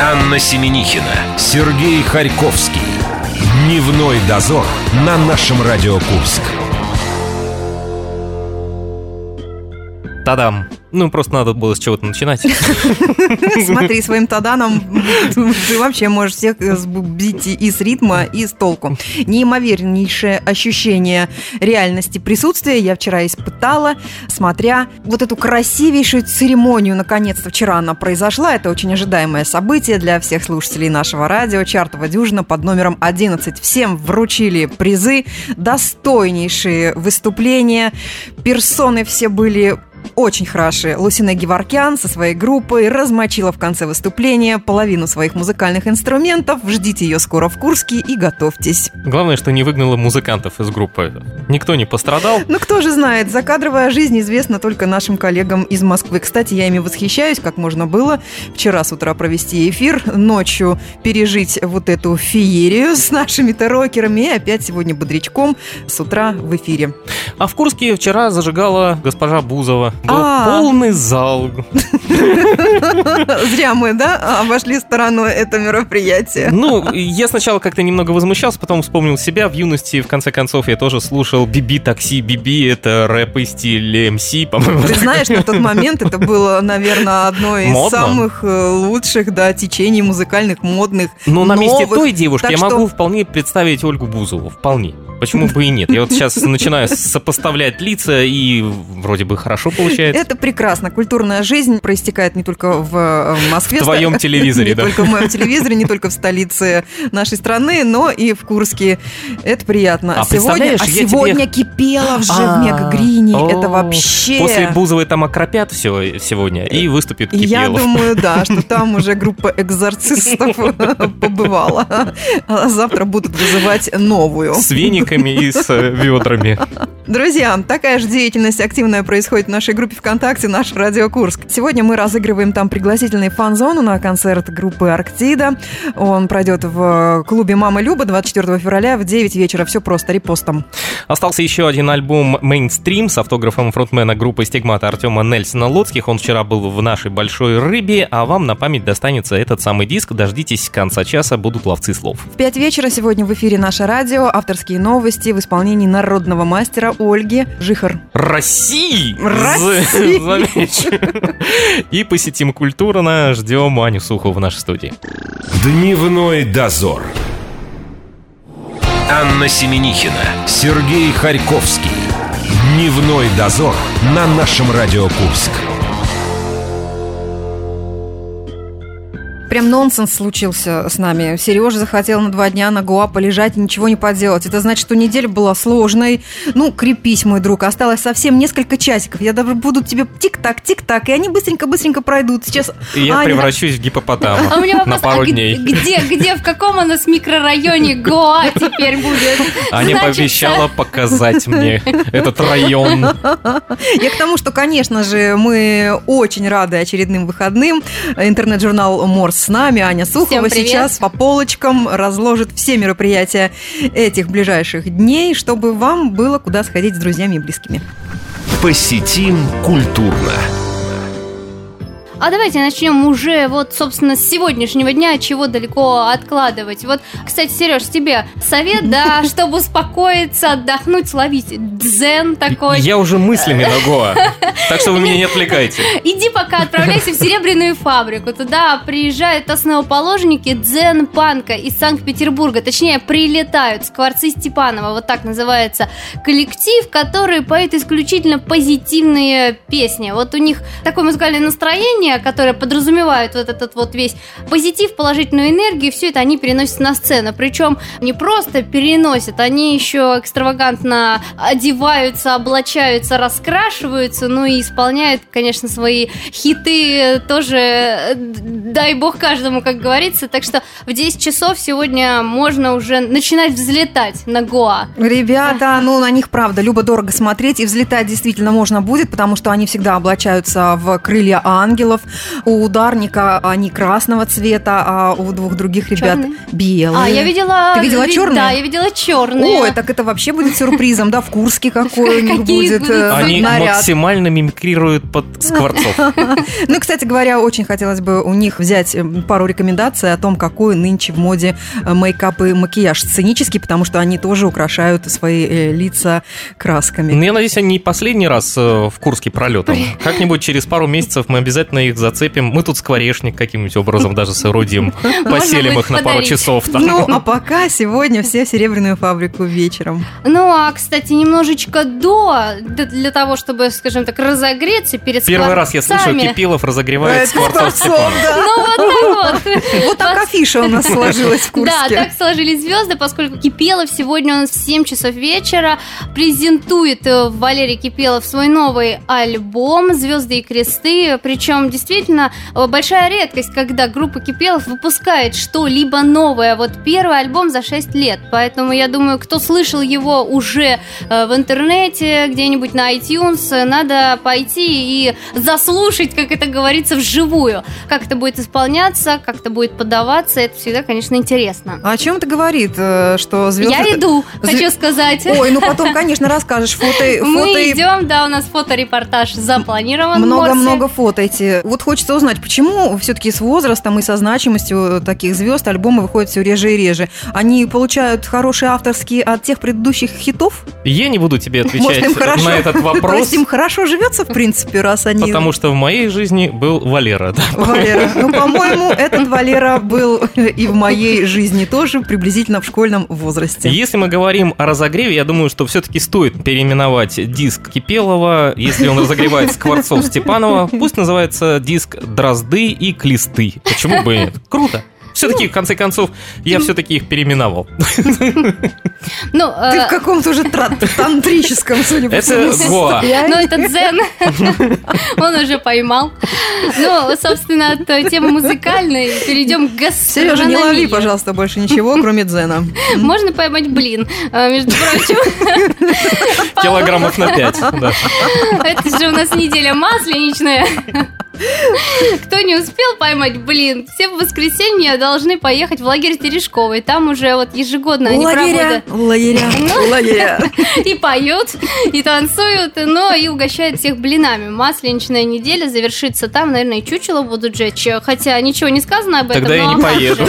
Анна Семенихина, Сергей Харьковский. Дневной дозор на нашем Радио Курск. Тадам. Ну, просто надо было с чего-то начинать. Смотри, своим таданом ты вообще можешь всех сбить и с ритма, и с толку. Неимовернейшее ощущение реальности присутствия я вчера испытала, смотря вот эту красивейшую церемонию. Наконец-то вчера она произошла. Это очень ожидаемое событие для всех слушателей нашего радио. Чартова дюжина под номером 11. Всем вручили призы, достойнейшие выступления. Персоны все были очень хороши. Лусина Геворкян со своей группой размочила в конце выступления половину своих музыкальных инструментов. Ждите ее скоро в Курске и готовьтесь. Главное, что не выгнала музыкантов из группы. Никто не пострадал. Ну, кто же знает, закадровая жизнь известна только нашим коллегам из Москвы. Кстати, я ими восхищаюсь, как можно было вчера с утра провести эфир, ночью пережить вот эту феерию с нашими-то рокерами и опять сегодня бодрячком с утра в эфире. А в Курске вчера зажигала госпожа Бузова. Был А-а-а. полный зал. Зря мы, да, обошли стороной это мероприятие. Ну, я сначала как-то немного возмущался, потом вспомнил себя. В юности, в конце концов, я тоже слушал Биби Такси Биби. Это рэп и стиль МС, по-моему. Ты знаешь, на тот момент это было, наверное, одно из Модно? самых э, лучших, да, течений музыкальных, модных, Ну, на месте той девушки я могу вполне представить Ольгу Бузову, вполне. Почему бы и нет? Я вот сейчас начинаю сопоставлять лица, и вроде бы хорошо получается. Это прекрасно. Культурная жизнь проистекает не только в э, Москве. В твоем телевизоре, не да. Не только в моем телевизоре, не только в столице нашей страны, но и в Курске. Это приятно. А сегодня, а сегодня тебе... кипело уже в Мегагрине. Это вообще... После Бузовой там окропят все сегодня и выступит Кипелов. Я думаю, да, что там уже группа экзорцистов побывала. А завтра будут вызывать новую. С вениками и с ведрами. Друзья, такая же деятельность активная происходит в нашей группе ВКонтакте «Наш Радио Курск». Сегодня мы разыгрываем там пригласительный фан-зону на концерт группы «Арктида». Он пройдет в клубе «Мама Люба» 24 февраля в 9 вечера. Все просто, репостом. Остался еще один альбом «Мейнстрим» с автографом фронтмена группы «Стигмата» Артема Нельсона Лоцких. Он вчера был в нашей «Большой рыбе», а вам на память достанется этот самый диск. Дождитесь конца часа, будут ловцы слов. В 5 вечера сегодня в эфире «Наше радио». Авторские новости в исполнении народного мастера Ольги Жихар. России! России! И посетим культурно. Ждем Аню Сухову в нашей студии. Дневной дозор. Анна Семенихина, Сергей Харьковский. Дневной дозор на нашем Радио Курск. Прям нонсенс случился с нами. Сережа захотел на два дня на Гоа полежать и ничего не поделать. Это значит, что неделя была сложной. Ну, крепись, мой друг. Осталось совсем несколько часиков. Я даже буду тебе тик-так, тик-так, и они быстренько-быстренько пройдут. Сейчас... И я Аня... превращусь в гипопотама а у меня на пару а дней. Где, где, в каком у нас микрорайоне Гоа теперь будет? Аня пообещала показать мне этот район. Я к тому, что, конечно же, мы очень рады очередным выходным. Интернет-журнал Морс с нами. Аня Сухова сейчас по полочкам разложит все мероприятия этих ближайших дней, чтобы вам было куда сходить с друзьями и близкими. Посетим культурно. А давайте начнем уже вот, собственно, с сегодняшнего дня, чего далеко откладывать. Вот, кстати, Сереж, тебе совет, да, чтобы успокоиться, отдохнуть, словить дзен такой. Я уже мыслями на Гоа, так что вы меня не отвлекайте. Иди пока отправляйся в Серебряную фабрику. Туда приезжают основоположники дзен-панка из Санкт-Петербурга. Точнее, прилетают Скворцы Степанова. Вот так называется коллектив, который поет исключительно позитивные песни. Вот у них такое музыкальное настроение, движения, которые подразумевают вот этот вот весь позитив, положительную энергию, все это они переносят на сцену. Причем не просто переносят, они еще экстравагантно одеваются, облачаются, раскрашиваются, ну и исполняют, конечно, свои хиты тоже, дай бог каждому, как говорится. Так что в 10 часов сегодня можно уже начинать взлетать на Гоа. Ребята, ну на них, правда, любо-дорого смотреть, и взлетать действительно можно будет, потому что они всегда облачаются в крылья ангела, Кипелов. У ударника они красного цвета, а у двух других ребят Чёрные? белые. А, я видела... Ты видела ви- черные? Да, я видела черные. Ой, так это вообще будет сюрпризом, да, в Курске какой у них будет э, Они максимально мимикрируют под скворцов. Ну, кстати говоря, очень хотелось бы у них взять э, пару рекомендаций о том, какой нынче в моде э, мейкап и макияж сценический, потому что они тоже украшают свои э, лица красками. Ну, я надеюсь, они не последний раз э, в Курске пролетом. Как-нибудь через пару месяцев мы обязательно их зацепим. Мы тут скворечник каким-нибудь образом даже соорудим. Поселим их на пару часов. Ну, а пока сегодня все в серебряную фабрику вечером. Ну, а, кстати, немножечко до, для того, чтобы, скажем так, разогреться перед Первый раз я слышу. Кипилов разогревает скворцов. Ну, вот так вот. Вот так афиша у нас сложилась в Курске. Да, так сложились звезды, поскольку Кипелов сегодня он в 7 часов вечера презентует э, Валерий Кипелов свой новый альбом «Звезды и кресты». Причем действительно э, большая редкость, когда группа Кипелов выпускает что-либо новое. Вот первый альбом за 6 лет. Поэтому я думаю, кто слышал его уже э, в интернете, где-нибудь на iTunes, э, надо пойти и заслушать, как это говорится, вживую. Как это будет исполняться, как это будет подаваться. Это всегда, конечно, интересно. А о чем это говорит, что звезды... Я иду, Зве- хочу сказать. Ой, ну потом, конечно, расскажешь фото, Мы идем, да, у нас фоторепортаж запланирован. много-много фото эти. Вот хочется узнать, почему все-таки с возрастом и со значимостью таких звезд альбомы выходят все реже и реже. Они получают хорошие авторские от тех предыдущих хитов? Я не буду тебе Может, отвечать им хорошо? на этот То вопрос, есть им хорошо живется, в принципе, раз они... потому что в моей жизни был Валера. да. Валера. Ну, по-моему, этот Валера был и в моей жизни тоже приблизительно в школьном возрасте. Если мы говорим о разогреве, я думаю, что все-таки стоит переименовать диск Кипелова, если он разогревает Скворцов Степанова, пусть называется диск Дрозды и Клисты. Почему бы и нет? Круто. Все-таки, в конце концов, я все-таки их переименовал. Ну, Ты э, в каком-то уже тантрическом, судя по Это всему, во. состоянии. ну, это дзен. Он уже поймал. Ну, собственно, от э, темы музыкальной перейдем к Сережа, не лови, гастрономии. пожалуйста, больше ничего, кроме дзена. Можно поймать блин, э, между прочим. Килограммов на 5. Да. Это же у нас неделя масленичная. Кто не успел поймать, блин, все в воскресенье должны поехать в лагерь Терешковый. Там уже вот ежегодно они Лагеря, проводят лагеря, лагеря. и поют, и танцуют, но и угощают всех блинами. Масленичная неделя завершится там, наверное, и чучело будут жечь. Хотя ничего не сказано об этом. Тогда я не поеду.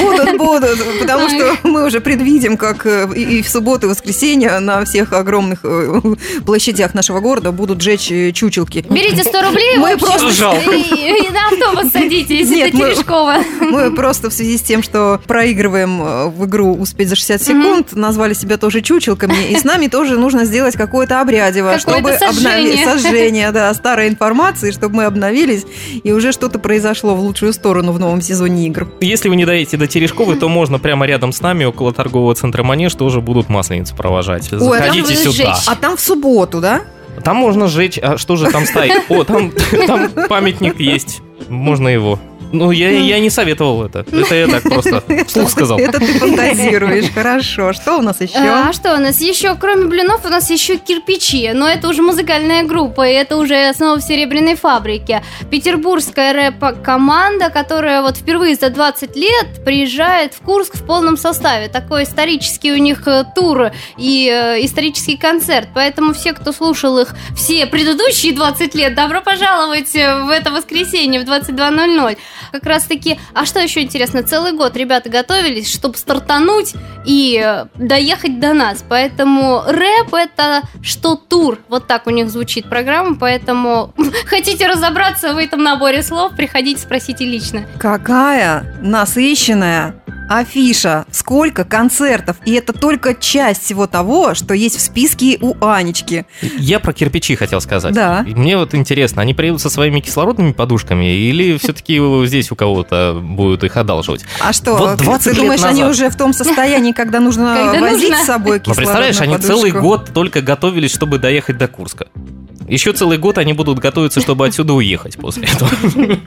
Будут, будут, потому что мы уже предвидим, как э, и в субботу и воскресенье на всех огромных э, площадях нашего города будут жечь э, чучелки. Берите 100 рублей, Мы просто жалко. и, и на автобус садитесь Нет, мы- Терешкова. Мы просто в связи с тем, что проигрываем э, в игру «Успеть за 60 секунд», назвали себя тоже чучелками, и с нами тоже нужно сделать какое-то обрядево, чтобы обнови- сожжение. да, старой информации, чтобы мы обновились, и уже что-то произошло в лучшую сторону в новом сезоне игр. Если вы не доедете до Терешковой, то можно прямо рядом с нами, около торгового центра Манеж, тоже будут масленицы провожать. Ой, а Заходите сюда. А там в субботу, да? Там можно сжечь. А что же там стоит? О, там, там памятник есть. Можно его. Ну, я, я не советовал это. Это я так просто вслух сказал. Это ты фантазируешь, хорошо. Что у нас еще? А что у нас еще? Кроме блинов, у нас еще кирпичи. Но это уже музыкальная группа, и это уже снова в серебряной фабрике. Петербургская рэп-команда, которая вот впервые за 20 лет приезжает в Курск в полном составе. Такой исторический у них э, тур и э, исторический концерт. Поэтому все, кто слушал их все предыдущие 20 лет, добро пожаловать э, в это воскресенье в 22.00. Как раз таки, а что еще интересно, целый год ребята готовились, чтобы стартануть и э, доехать до нас. Поэтому рэп это что тур. Вот так у них звучит программа. Поэтому хотите разобраться в этом наборе слов, приходите, спросите лично. Какая насыщенная афиша, сколько концертов, и это только часть всего того, что есть в списке у Анечки. Я про кирпичи хотел сказать. Да. И Мне вот интересно, они приедут со своими кислородными подушками или все-таки здесь у кого-то будут их одалживать? А что, Вот 20 ты лет думаешь, они назад. уже в том состоянии, когда нужно Когда возить нужно. с собой Ну, кислородную представляешь, они подушку? целый год только готовились, чтобы доехать до Курска. Еще целый год они будут готовиться, чтобы отсюда уехать после этого.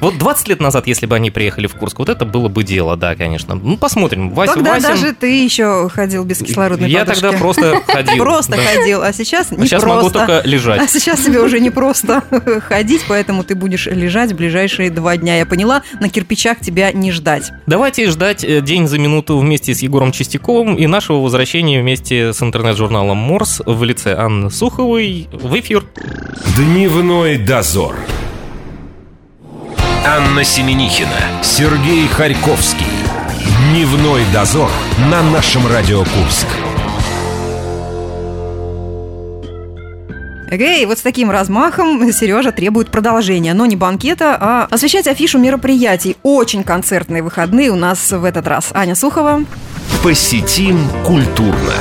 Вот 20 лет назад, если бы они приехали в Курск, вот это было бы дело, да, конечно. Ну, посмотрим. Вася, Тогда Васин- даже ты еще ходил без кислородной Я подушки. тогда просто ходил. Просто да. ходил, а сейчас А не сейчас просто. могу только А лежать. сейчас тебе уже не просто ходить, поэтому ты будешь лежать в ближайшие два дня. Я поняла, на кирпичах тебя не ждать. Давайте ждать э, день за минуту вместе с Егором Чистяковым и нашего возвращения вместе с интернет-журналом Морс в лице Анны Суховой в эфир. Дневной дозор. Анна Семенихина, Сергей Харьковский. Дневной дозор на нашем Радио Курск. Эй, вот с таким размахом Сережа требует продолжения, но не банкета, а освещать афишу мероприятий. Очень концертные выходные у нас в этот раз. Аня Сухова. Посетим культурно.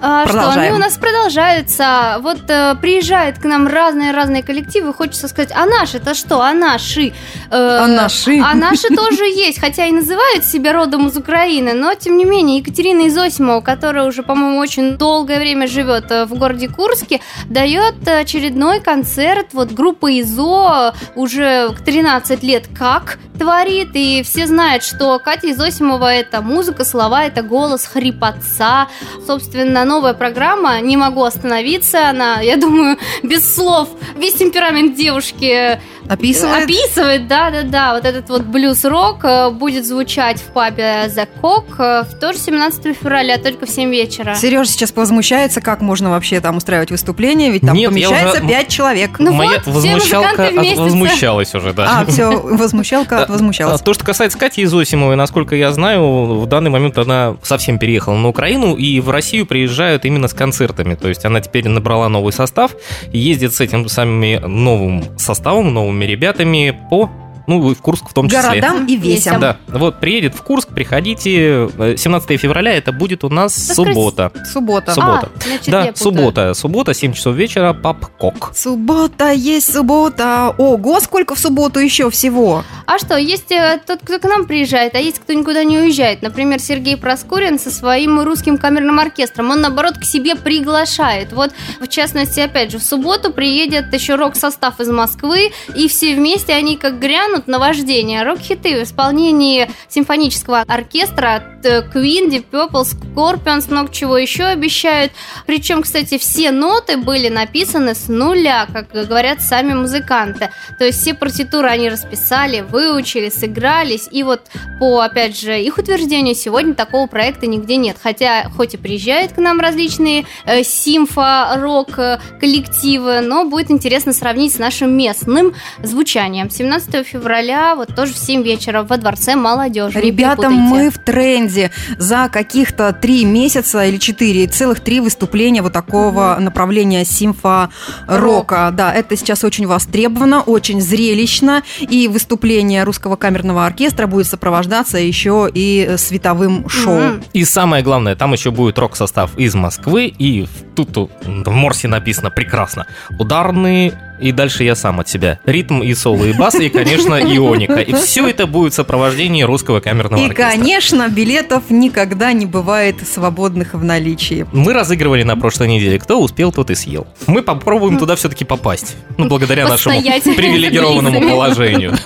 А, что, они у нас продолжаются. Вот э, приезжают к нам разные-разные коллективы. Хочется сказать, а наши-то что? А наши? Э, А наши? А наши тоже есть, хотя и называют себя родом из Украины, но тем не менее Екатерина Изосимова, которая уже, по-моему, очень долгое время живет э, в городе Курске, дает очередной концерт. Вот группа ИЗО уже 13 лет как творит, и все знают, что Катя Изосимова это музыка, слова, это голос, хрипотца. Собственно, новая программа «Не могу остановиться», она, я думаю, без слов, весь темперамент девушки Описывает. Описывает, да, да, да. Вот этот вот блюз-рок э, будет звучать в пабе The Cock э, в тоже 17 февраля, только в 7 вечера. Сережа сейчас возмущается, как можно вообще там устраивать выступление, ведь там Нет, помещается уже- пять человек. Ну Моя вот, все возмущалка от- возмущалась уже, да. А, все, возмущалка А, возмущалась. То, что касается Кати Изосимовой, насколько я знаю, в данный момент она совсем переехала на Украину и в Россию приезжают именно с концертами. То есть она теперь набрала новый состав, и ездит с этим самым новым составом, новыми ребятами по, ну, и в Курск в том числе. Городам и весям. Да, вот приедет в Курск, приходите. Э, 17 февраля это будет у нас Воскрес- суббота. Суббота. Суббота. А, значит, Да, суббота. Суббота, 7 часов вечера, паб Кок. Суббота есть суббота. Ого, сколько в субботу еще всего? А что, есть э, тот, кто к нам приезжает, а есть кто никуда не уезжает. Например, Сергей Проскурин со своим русским камерным оркестром. Он, наоборот, к себе приглашает. Вот, в частности, опять же, в субботу приедет еще рок-состав из Москвы, и все вместе они как грянут на вождение. Рок-хиты в исполнении симфонического оркестра э, Queen, Deep Purple, Scorpions, много чего еще обещают. Причем, кстати, все ноты были написаны с нуля, как говорят сами музыканты. То есть все партитуры они расписали, выучили, сыгрались. И вот по, опять же, их утверждению, сегодня такого проекта нигде нет. Хотя, хоть и приезжают к нам различные э, симфо-рок э, коллективы, но будет интересно сравнить с нашим местным звучанием. 17 февраля, вот тоже в 7 вечера во Дворце молодежи. Ребята, мы в тренде. За каких-то три месяца или четыре, целых три выступления вот такого направления симфа-рока. Да, это сейчас очень востребовано, очень зрелищно. И выступление русского камерного оркестра будет сопровождаться еще и световым шоу. Мгм. И самое главное, там еще будет рок-состав из Москвы, и тут в Морсе написано прекрасно. Ударные, и дальше я сам от себя. Ритм и соло, и бас, и, конечно, ионика. И все это будет в сопровождении русского камерного И, оркестра. конечно, билетов никогда не бывает свободных в наличии. Мы разыгрывали на прошлой неделе. Кто успел, тот и съел. Мы попробуем туда все-таки попасть. Ну, благодаря нашему привилегированному положению.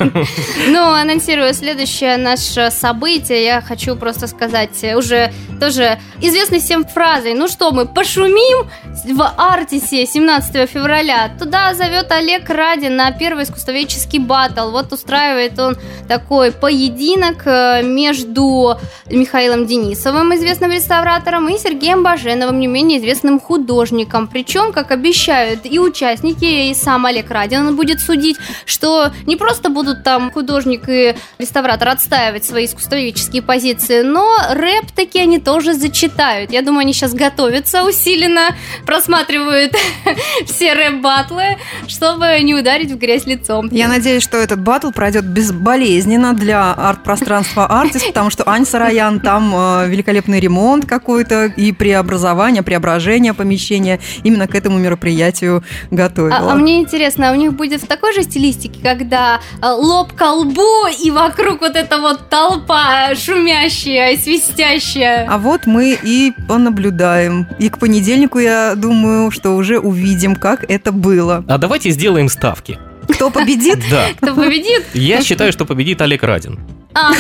Ну, анонсируя следующее наше событие, я хочу просто сказать э, уже тоже известной всем фразой. Ну что, мы пошумим в Артисе 17 февраля. Туда зовет Олег Радин на первый искусствоведческий батл. Вот устраивает он такой поединок э, между Михаилом Денисовым, известным реставратором, и Сергеем Баженовым, не менее известным художником. Причем, как обещают и участники, и сам Олег Радин он будет судить, что не просто будут там художник и реставратор отстаивать свои искусствоведческие позиции, но рэп таки они тоже зачитают. Я думаю, они сейчас готовятся усиленно, просматривают все рэп-батлы, чтобы не ударить в грязь лицом. Я надеюсь, что этот батл пройдет безболезненно для арт-пространства Артис, потому что Ань Сараян там э, великолепный ремонт какой-то и преобразование, преображение помещения именно к этому мероприятию готовила. А, а мне интересно, а у них будет в такой же стилистике, когда э, лоб к лбу и вокруг вот эта вот толпа шумящая и свистящая? А вот мы и понаблюдаем. И к понедельнику, я думаю, что уже увидим, как это было. А давайте сделаем ставки. Кто победит? Да. Кто победит? Я считаю, что победит Олег Радин. А,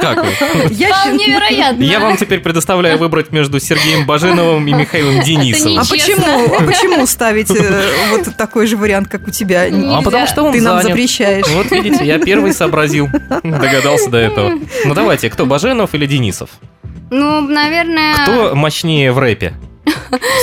Как вы? Я вполне считаю- вероятно. Я вам теперь предоставляю выбрать между Сергеем Баженовым и Михаилом Денисовым. А ничего. почему, а почему ставить э, вот такой же вариант, как у тебя? Нельзя. А потому что он Ты нам запрещаешь. Вот видите, я первый сообразил. Догадался до этого. Ну давайте, кто, Баженов или Денисов? Ну, наверное... Кто мощнее в рэпе?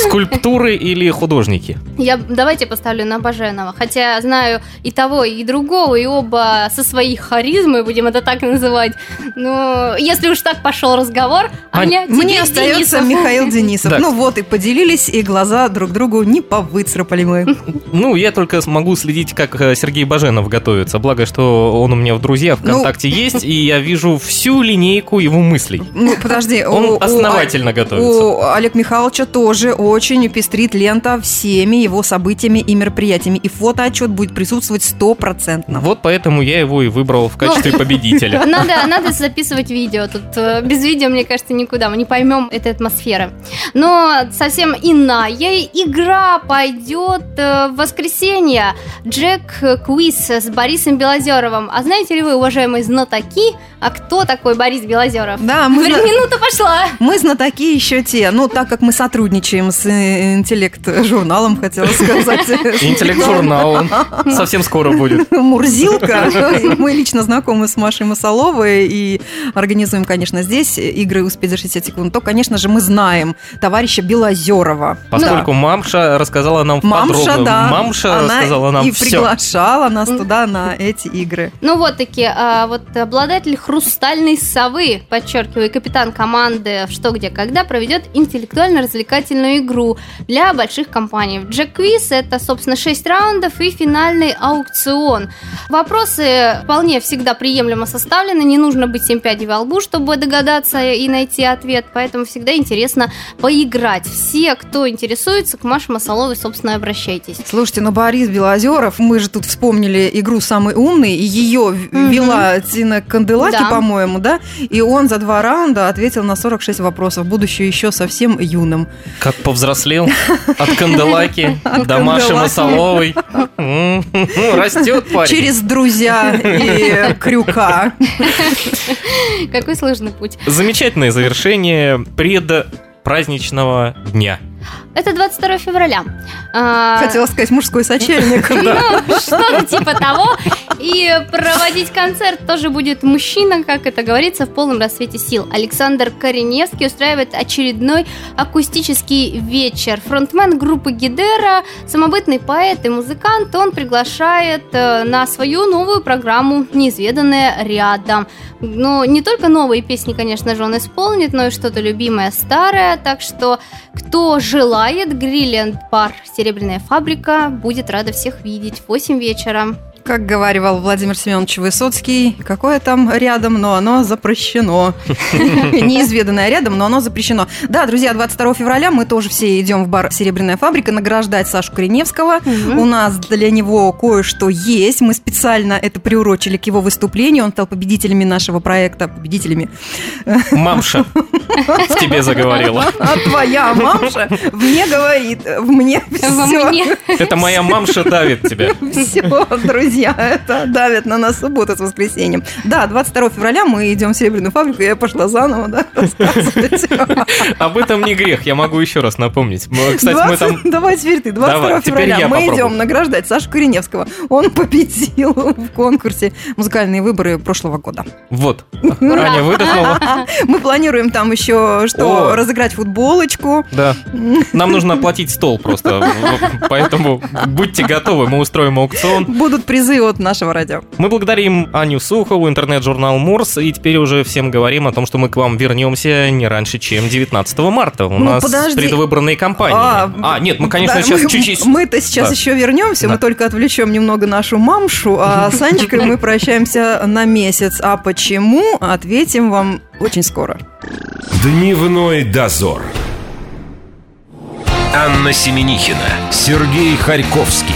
Скульптуры или художники? Я давайте поставлю на Баженова. Хотя знаю и того, и другого, и оба со своей харизмой, будем это так называть. Но если уж так пошел разговор, Ань, Аня, Мне остается Денисов. Михаил Денисов. Так. Ну вот и поделились, и глаза друг другу не повыцарапали мы. Ну, я только могу следить, как э, Сергей Баженов готовится. Благо, что он у меня в друзьях Ну. ВКонтакте есть, и я вижу всю линейку его мыслей. Ну, подожди. Он у- у- основательно готовится. У Олега Михайловича тоже очень пестрит лента всеми его событиями и мероприятиями. И фотоотчет будет присутствовать стопроцентно. Вот поэтому я его и выбрал в качестве победителя. Надо, надо записывать видео. Тут э, без видео, мне кажется, никуда. Мы не поймем этой атмосферы. Но совсем иная игра пойдет э, в воскресенье. Джек Квиз с Борисом Белозеровым. А знаете ли вы, уважаемые знатоки, а кто такой Борис Белозеров? Да, мы, минута пошла. мы знатоки еще те. Ну, так как мы сотрудничаем с э, интеллект-журналом, хотела сказать. Интеллект-журнал он совсем скоро будет. Мурзилка. Мы лично знакомы с Машей Масоловой и организуем, конечно, здесь игры «Успеть за 60 секунд». То, конечно же, мы знаем товарища Белозерова. Поскольку мамша рассказала нам Мамша, подробно. да. Мамша Она рассказала нам и все. приглашала нас туда на эти игры. Ну вот таки, а, вот обладатель хрустальной совы, подчеркиваю, капитан команды «Что, где, когда» проведет интеллектуально-развлекательную игру для больших компаний. Джек Квиз – это, собственно, 6 раундов и финальный аукцион. Вопросы вполне всегда приемлемо составлены, не нужно быть 7 пядей во лбу, чтобы догадаться и найти ответ, поэтому всегда интересно поиграть. Все, кто интересуется, к Маше Масоловой, собственно, обращайтесь. Слушайте, ну Борис Белозеров, мы же тут вспомнили игру «Самый умный», и ее Мгм. вела Тина Канделаки, Да. по-моему, да? И он за два раунда ответил на 46 вопросов, будучи еще совсем юным. Как повзрослел от Канделаки до Маши. Масоловой. М, Растет парень. Через друзья и крюка. Какой сложный путь. Замечательное завершение предпраздничного дня. Это 22 февраля. А, Хотела сказать мужской сочельник. Ну, что-то типа того. И проводить концерт тоже будет мужчина, как это говорится, в полном рассвете сил. Александр Кореневский устраивает очередной акустический вечер. Фронтмен группы Гидера, самобытный поэт и музыкант, он приглашает э, на свою новую программу «Неизведанное рядом». Но не только новые песни, конечно же, он исполнит, но и что-то любимое старое. Так что, кто желает, Гриллиант Бар «Серебряная фабрика» будет рада всех видеть в 8 вечера. Как говаривал Владимир Семенович Высоцкий, какое там рядом, но оно запрещено. Неизведанное рядом, но оно запрещено. Да, друзья, 22 февраля мы тоже все идем в бар «Серебряная фабрика» награждать Сашу Кореневского. У нас для него кое-что есть. Мы специально это приурочили к его выступлению. Он стал победителями нашего проекта. Победителями. Мамша в тебе заговорила. А твоя мамша мне говорит, мне Во все. мне. Это моя мамша давит тебя. Все, друзья, это давит на нас субботу с воскресеньем. Да, 22 февраля мы идем в Серебряную фабрику, я пошла заново, да. Об этом не грех, я могу еще раз напомнить. Кстати, мы 20 там... Давай теперь ты, 22 Давай, теперь февраля мы попробую. идем награждать Сашу Кореневского. Он победил в конкурсе «Музыкальные выборы» прошлого года. Вот, Аня выдохнула. Мы планируем там еще, что О. разыграть футболочку. Да. Нам нужно оплатить стол просто. Поэтому будьте готовы, мы устроим аукцион. Будут призы от нашего радио. Мы благодарим Аню Сухову, интернет-журнал Мурс, и теперь уже всем говорим о том, что мы к вам вернемся не раньше, чем 19 марта. У Ну, нас подожди. предвыборные кампании. А, нет, мы, конечно, Да, сейчас мы- чуть-чуть... Мы-то сейчас Да. еще вернемся, Да. мы только отвлечем немного нашу мамшу, а с Анечкой мы прощаемся на месяц. А почему? Ответим вам очень скоро. Дневной дозор. Анна Семенихина, Сергей Харьковский.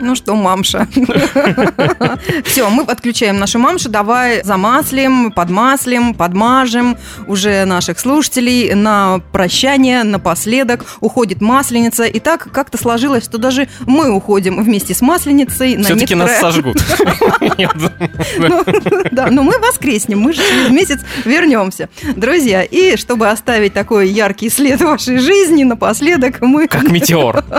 Ну что, мамша. Все, мы подключаем нашу мамшу. Давай замаслим, подмаслим, подмажем уже наших слушателей на прощание, напоследок. Уходит масленица. И так как-то сложилось, что даже мы уходим вместе с масленицей. на Все-таки нас сожгут. Ну, Да, но мы воскреснем, мы же через месяц вернемся. Друзья, и чтобы оставить такой яркий след в вашей жизни, напоследок мы Как метеор.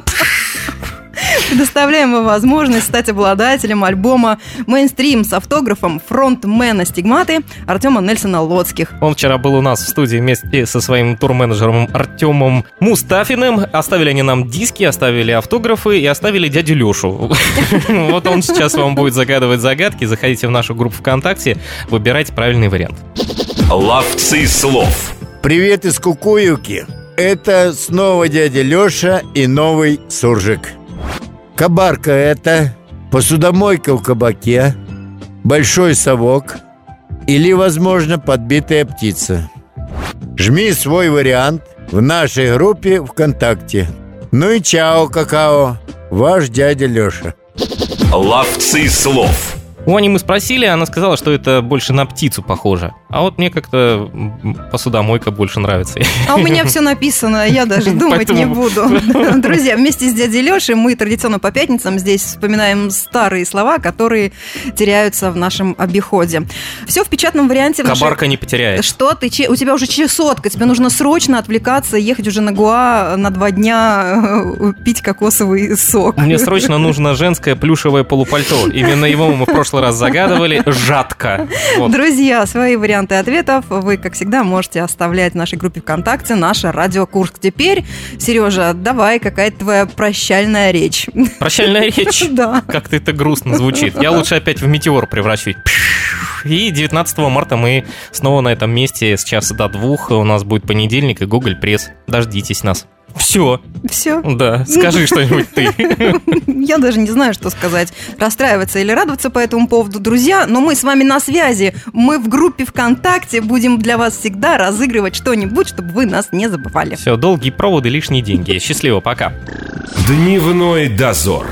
предоставляем вам возможность стать обладателем альбома «Мейнстрим» с автографом фронтмена стигматы Артема Нельсона Лоцких. Он вчера был у нас в студии вместе со своим турменеджером Артемом Мустафиным. Оставили они нам диски, оставили автографы и оставили дядю Лешу. Вот он сейчас вам будет загадывать загадки. Заходите в нашу группу ВКонтакте, выбирайте правильный вариант. Ловцы слов. Привет из Кукуюки. Это снова дядя Леша и новый суржик. Кабарка это, посудомойка в кабаке, большой совок или, возможно, подбитая птица. Жми свой вариант в нашей группе ВКонтакте. Ну и чао, какао, ваш дядя Леша. Ловцы слов. У Ани мы спросили, она сказала, что это больше на птицу похоже. А вот мне как-то посудомойка больше нравится. А у меня все написано, я даже думать не буду. Друзья, вместе с дядей Лешей мы традиционно по пятницам здесь вспоминаем старые слова, которые теряются в нашем обиходе. Все в печатном варианте. нашей- Кабарка не потеряет. Что ты? У тебя уже чесотка, тебе нужно срочно отвлекаться, ехать уже на Гуа на два дня э, пить кокосовый сок. Мне срочно нужно женское плюшевое полупальто. Именно его мы в прошлый раз загадывали. Жатко. Вот. Друзья, свои варианты ответов вы, как всегда, можете оставлять в нашей группе ВКонтакте «Наша радио Курск». Теперь, Сережа, давай, какая твоя прощальная речь? Прощальная речь. Да. Как-то это грустно звучит. Я лучше опять в метеор превращусь. И 19 марта мы снова на этом месте с часа до двух. У нас будет понедельник и Google Пресс. Дождитесь нас. Все. Все. Да, скажи что-нибудь ты. Я даже не знаю, что сказать. Расстраиваться или радоваться по этому поводу, друзья. Но мы с вами на связи. Мы в группе ВКонтакте будем для вас всегда разыгрывать что-нибудь, чтобы вы нас не забывали. Все, долгие проводы, лишние деньги. Счастливо, пока. Дневной дозор.